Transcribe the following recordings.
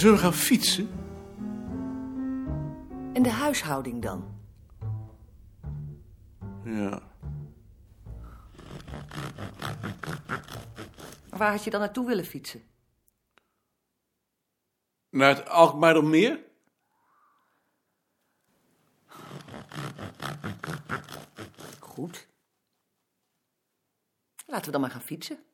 Zullen we gaan fietsen? En de huishouding dan? Ja. Waar had je dan naartoe willen fietsen? Naar het Alkmaardermeer? Goed. Laten we dan maar gaan fietsen.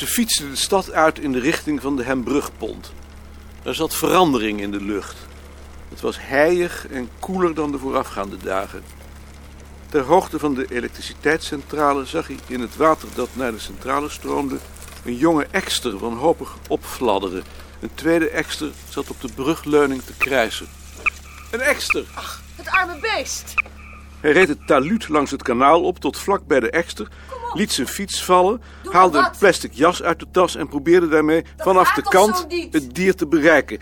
Ze fietsten de stad uit in de richting van de Hembrugpont. Er zat verandering in de lucht. Het was heilig en koeler dan de voorafgaande dagen. Ter hoogte van de elektriciteitscentrale zag hij in het water dat naar de centrale stroomde een jonge ekster wanhopig opfladderen. Een tweede ekster zat op de brugleuning te krijsen. Een ekster! Het arme beest! Hij reed het taluut langs het kanaal op tot vlak bij de ekster, liet zijn fiets vallen, Doe haalde een plastic jas uit de tas en probeerde daarmee vanaf de kant het dier te bereiken.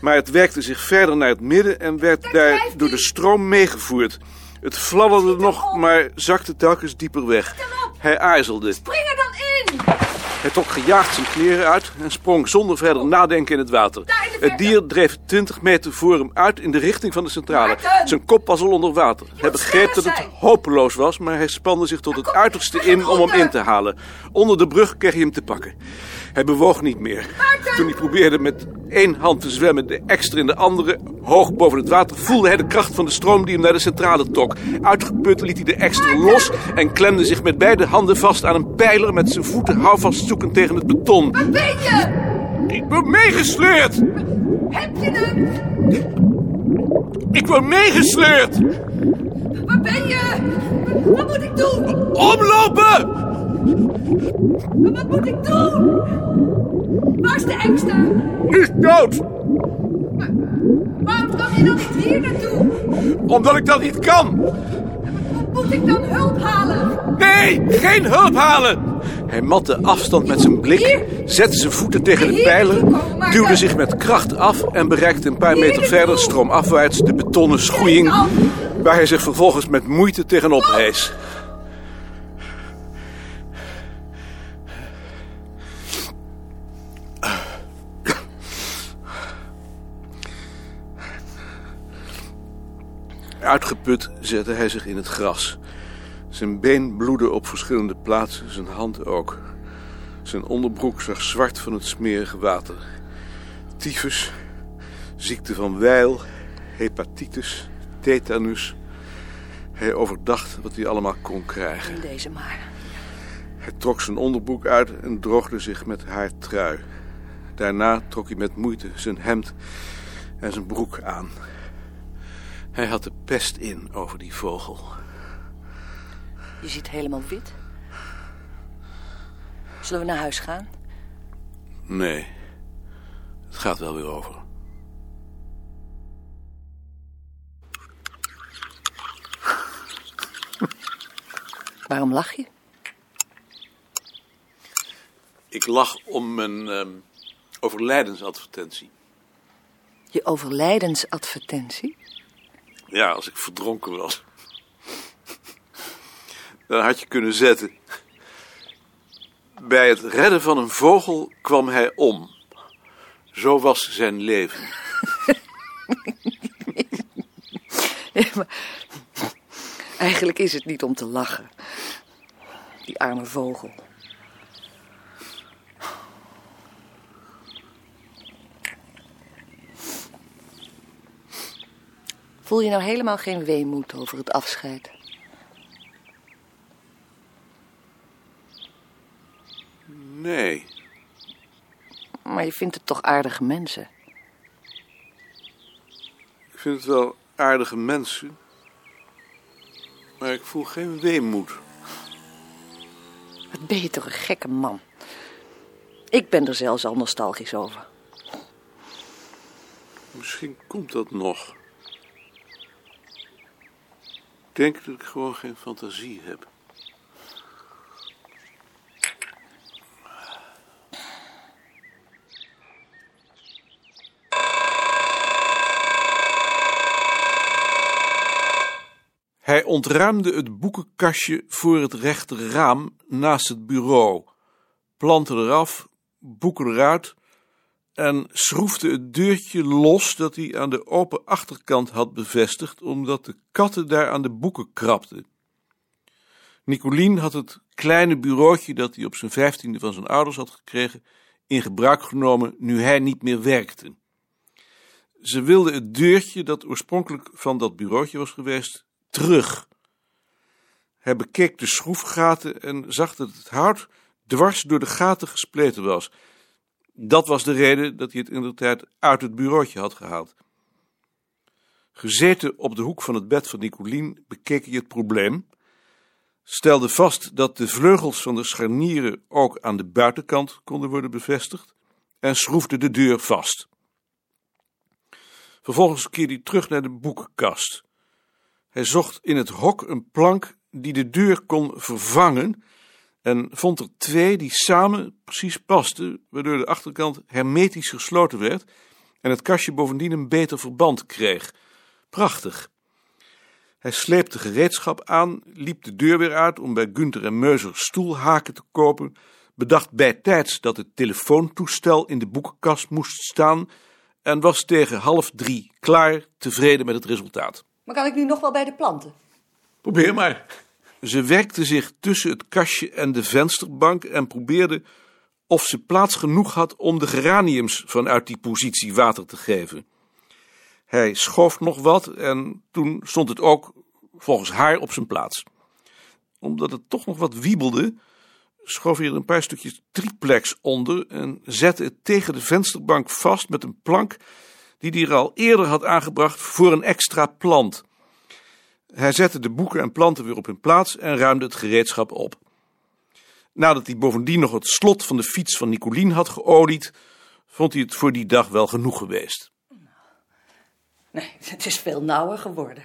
Maar het werkte zich verder naar het midden en werd Daar door de stroom meegevoerd. Het fladderde nog, maar zakte telkens dieper weg. Hij aarzelde. Spring er dan in! Hij trok gejaagd zijn kleren uit en sprong zonder verder nadenken in het water. Het dier dreef 20 meter voor hem uit in de richting van de centrale. Zijn kop was al onder water. Hij begreep dat het hopeloos was, maar hij spande zich tot het uiterste in om hem in te halen. Onder de brug kreeg hij hem te pakken. Hij bewoog niet meer. Toen hij probeerde met één hand te zwemmen, de extra in de andere, hoog boven het water, voelde hij de kracht van de stroom die hem naar de centrale trok. Uitgeput liet hij de extra los en klemde zich met beide handen vast aan een pijler met zijn voeten houvast zoekend tegen het beton. Waar ben je? Ik word meegesleurd! Heb je hem? Ik word meegesleurd! Waar ben je? Wat moet ik doen? Omlopen! Wat moet ik doen? Waar is de engste? Die is dood! Waarom kwam je dan niet hier naartoe? Omdat ik dat niet kan! Moet ik dan hulp halen? Nee, geen hulp halen! Hij mat de afstand met zijn blik, zette zijn voeten tegen de Maarten. duwde zich met kracht af en bereikte een paar meter verder stroomafwaarts de betonnen schoeiing, waar hij zich vervolgens met moeite tegenop hees. Uitgeput zette hij zich in het gras. Zijn been bloedde op verschillende plaatsen, zijn hand ook. Zijn onderbroek zag zwart van het smerige water. Tyfus, ziekte van Weil, hepatitis, tetanus. Hij overdacht wat hij allemaal kon krijgen. Deze maar. Hij trok zijn onderbroek uit en droogde zich met haar trui. Daarna trok hij met moeite zijn hemd en zijn broek aan. Hij had de pest in over die vogel. Je ziet helemaal wit. Zullen we naar huis gaan? Nee, het gaat wel weer over. Waarom lach je? Ik lach om mijn ehm, overlijdensadvertentie. Je overlijdensadvertentie? Ja, als ik verdronken was. Dan had je kunnen zetten. Bij het redden van een vogel kwam hij om. Zo was zijn leven. Eigenlijk is het niet om te lachen. Die arme vogel. Voel je nou helemaal geen weemoed over het afscheid? Nee, Maar je vindt het toch aardige mensen? ik vind het wel aardige mensen. Maar ik voel geen weemoed. Wat ben je toch een gekke man. Ik ben er zelfs al nostalgisch over. Misschien komt dat nog. Denk dat ik gewoon geen fantasie heb. Hij ontruimde het boekenkastje voor het rechter raam naast het bureau. planten eraf, boeken eruit en schroefde het deurtje los dat hij aan de open achterkant had bevestigd, omdat de katten daar aan de boeken krabden. Nicolien had het kleine bureautje dat hij op zijn vijftiende van zijn ouders had gekregen, in gebruik genomen nu hij niet meer werkte. Ze wilde het deurtje dat oorspronkelijk van dat bureautje was geweest, terug. Hij bekeek de schroefgaten en zag dat het hout dwars door de gaten gespleten was. Dat was de reden dat hij het inderdaad uit het bureautje had gehaald. Gezeten op de hoek van het bed van Nicolien bekeek hij het probleem, stelde vast dat de vleugels van de scharnieren ook aan de buitenkant konden worden bevestigd en schroefde de deur vast. Vervolgens keerde hij terug naar de boekenkast. Hij zocht in het hok een plank die de deur kon vervangen en vond er twee die samen precies pasten, waardoor de achterkant hermetisch gesloten werd en het kastje bovendien een beter verband kreeg. Prachtig. Hij sleepte gereedschap aan, liep de deur weer uit om bij Gunther en Meuser stoelhaken te kopen, bedacht bijtijds dat het telefoontoestel in de boekenkast moest staan en was tegen half drie klaar, tevreden met het resultaat. Maar kan ik nu nog wel bij de planten? Probeer maar. Ze werkte zich tussen het kastje en de vensterbank en probeerde of ze plaats genoeg had om de geraniums vanuit die positie water te geven. Hij schoof nog wat en toen stond het ook volgens haar op zijn plaats. Omdat het toch nog wat wiebelde, schoof hij er een paar stukjes triplex onder en zette het tegen de vensterbank vast met een plank die hij er al eerder had aangebracht voor een extra plant. Hij zette de boeken en planten weer op hun plaats en ruimde het gereedschap op. Nadat hij bovendien nog het slot van de fiets van Nicolien had geolied, vond hij het voor die dag wel genoeg geweest. Nee, het is veel nauwer geworden.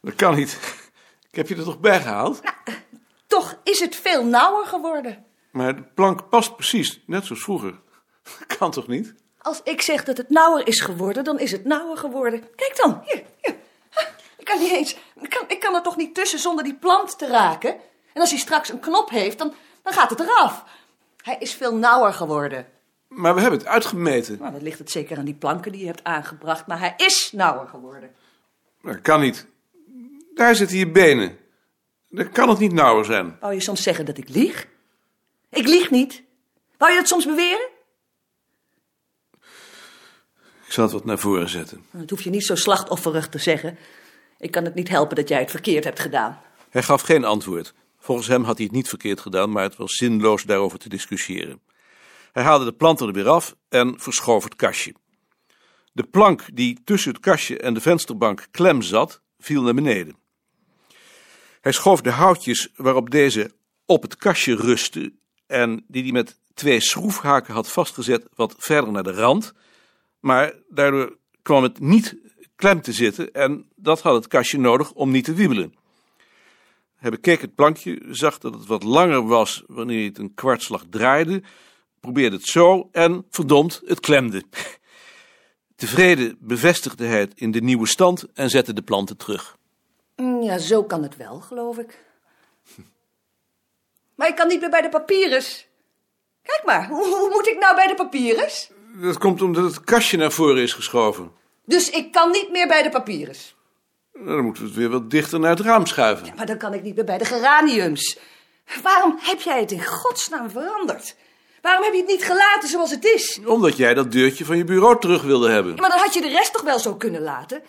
Dat kan niet. Ik heb je er toch bij gehaald? Toch is het veel nauwer geworden. Maar de plank past precies, net zoals vroeger. Kan toch niet? Als ik zeg dat het nauwer is geworden, dan is het nauwer geworden. Kijk dan, hier, hier. Kan niet eens, ik kan, ik kan er toch niet tussen zonder die plant te raken? En als hij straks een knop heeft, dan, dan gaat het eraf. Hij is veel nauwer geworden. Maar we hebben het uitgemeten. Nou, dan ligt het zeker aan die planken die je hebt aangebracht, maar hij is nauwer geworden. Dat kan niet. Daar zitten je benen. Dan kan het niet nauwer zijn. Wou je soms zeggen dat ik lieg? Ik lieg niet. Wou je dat soms beweren? Ik zal het wat naar voren zetten. Nou, Dat hoef je niet zo slachtofferig te zeggen. Ik kan het niet helpen dat jij het verkeerd hebt gedaan. Hij gaf geen antwoord. Volgens hem had hij het niet verkeerd gedaan, maar het was zinloos daarover te discussiëren. Hij haalde de planten er weer af en verschoof het kastje. De plank die tussen het kastje en de vensterbank klem zat, viel naar beneden. Hij schoof de houtjes waarop deze op het kastje rustte en die hij met twee schroefhaken had vastgezet wat verder naar de rand, maar daardoor kwam het niet klem te zitten en dat had het kastje nodig om niet te wiebelen. Hij bekeek het plankje, zag dat het wat langer was wanneer hij het een kwartslag draaide, probeerde het zo en, verdomd, het klemde. Tevreden bevestigde hij het in de nieuwe stand en zette de planten terug. Mm, Ja, zo kan het wel, geloof ik. Maar ik kan niet meer bij de papyrus. Kijk maar, hoe, hoe moet ik nou bij de papyrus? Dat komt omdat het kastje naar voren is geschoven. Dus ik kan niet meer bij de. Nou, Dan moeten we het weer wat dichter naar het raam schuiven. Maar dan kan ik niet meer bij de geraniums. Waarom heb jij het in godsnaam veranderd? Waarom heb je het niet gelaten zoals het is? Omdat jij dat deurtje van je bureau terug wilde hebben. Maar dan had je de rest toch wel zo kunnen laten?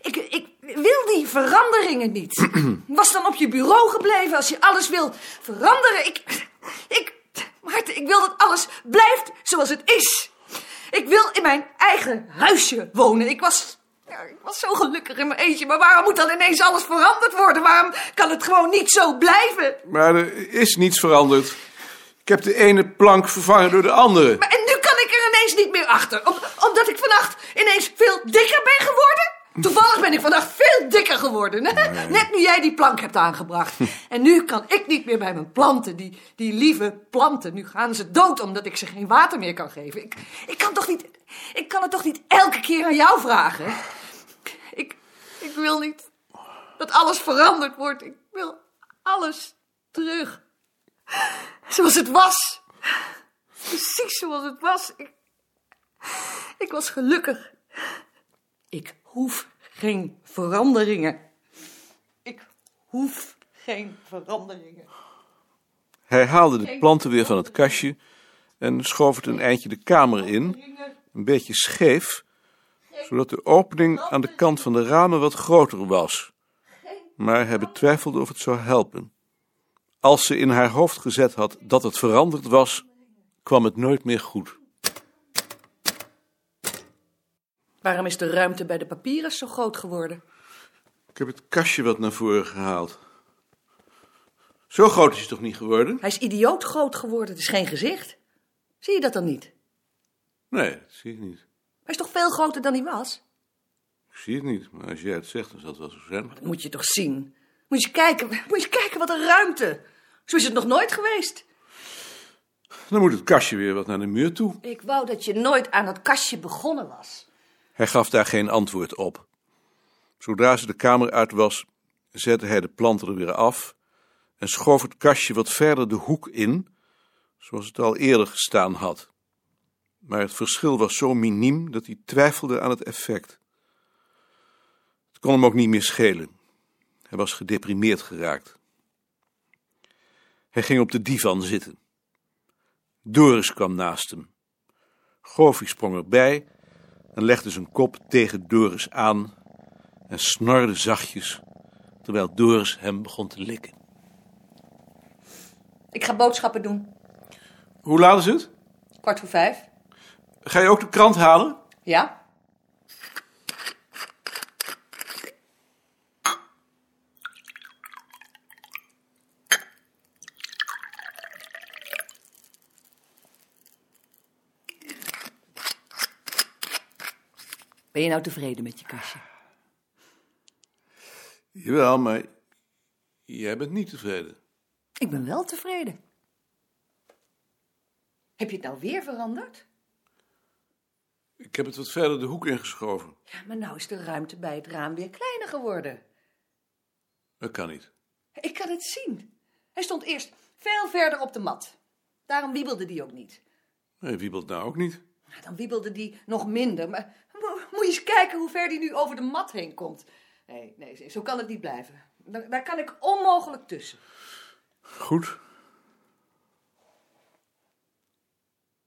Ik, ik wil die veranderingen niet. Was dan op je bureau gebleven als je alles wil veranderen? Ik, ik, Maarten, ik wil dat alles blijft zoals het is. Ik wil in mijn eigen huisje wonen. Ik was, ja, ik was zo gelukkig in mijn eentje. Maar waarom moet dan ineens alles veranderd worden? Waarom kan het gewoon niet zo blijven? Maar er is niets veranderd. Ik heb de ene plank vervangen door de andere. Maar, en nu kan ik er ineens niet meer achter. Om, omdat ik vannacht ineens veel dikker ben geworden? Toevallig ben ik vannacht geworden. Net nu jij die plank hebt aangebracht. En nu kan ik niet meer bij mijn planten, die, die lieve planten. Nu gaan ze dood omdat ik ze geen water meer kan geven. Ik, ik, kan, toch niet, ik kan het toch niet elke keer aan jou vragen? Ik, ik wil niet dat alles veranderd wordt. Ik wil alles terug. Zoals het was. Precies zoals het was. Ik, ik was gelukkig. Ik hoef geen veranderingen. Ik hoef geen veranderingen. Hij haalde de planten weer van het kastje en schoof het een eindje de kamer in, een beetje scheef, zodat de opening aan de kant van de ramen wat groter was. Maar hij betwijfelde of het zou helpen. Als ze in haar hoofd gezet had dat het veranderd was, kwam het nooit meer goed. Waarom is de ruimte bij de papieren zo groot geworden? Ik heb het kastje wat naar voren gehaald. Zo groot is hij toch niet geworden? Hij is idioot groot geworden. Het is geen gezicht. Zie je dat dan niet? Nee, dat zie ik niet. Hij is toch veel groter dan hij was? Ik zie het niet, maar als jij het zegt, dan zal het wel zo zijn. Dat moet je toch zien. Moet je kijken, moet je kijken wat een ruimte. Zo is het nog nooit geweest. Dan moet het kastje weer wat naar de muur toe. Ik wou dat je nooit aan het kastje begonnen was. Hij gaf daar geen antwoord op. Zodra ze de kamer uit was, zette hij de planten er weer af en schoof het kastje wat verder de hoek in, zoals het al eerder gestaan had. Maar het verschil was zo miniem dat hij twijfelde aan het effect. Het kon hem ook niet meer schelen. Hij was gedeprimeerd geraakt. Hij ging op de divan zitten. Doris kwam naast hem. Goofy sprong erbij en legde zijn kop tegen Doris aan en snorde zachtjes, terwijl Doris hem begon te likken. Ik ga boodschappen doen. Hoe laat is het? Kwart voor vijf. Ga je ook de krant halen? Ja? Ben je nou tevreden met je kastje? Jawel, maar jij bent niet tevreden. Ik ben wel tevreden. Heb je het nou weer veranderd? Ik heb het wat verder de hoek ingeschoven. Ja, maar nou is de ruimte bij het raam weer kleiner geworden. Dat kan niet. Ik kan het zien. Hij stond eerst veel verder op de mat. Daarom wiebelde die ook niet. Nee, wiebelt nou ook niet. Nou, Dan wiebelde die nog minder. Maar moet je eens kijken hoe ver die nu over de mat heen komt. Nee, nee, zo kan het niet blijven. Daar, daar kan ik onmogelijk tussen. Goed.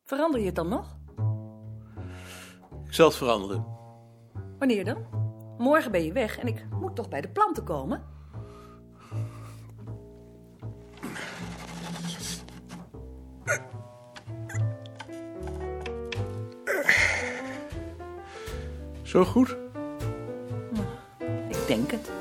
Verander je het dan nog? Ik zal het veranderen. Wanneer dan? Morgen ben je weg en ik moet toch bij de planten komen? Zo goed? Ik denk het.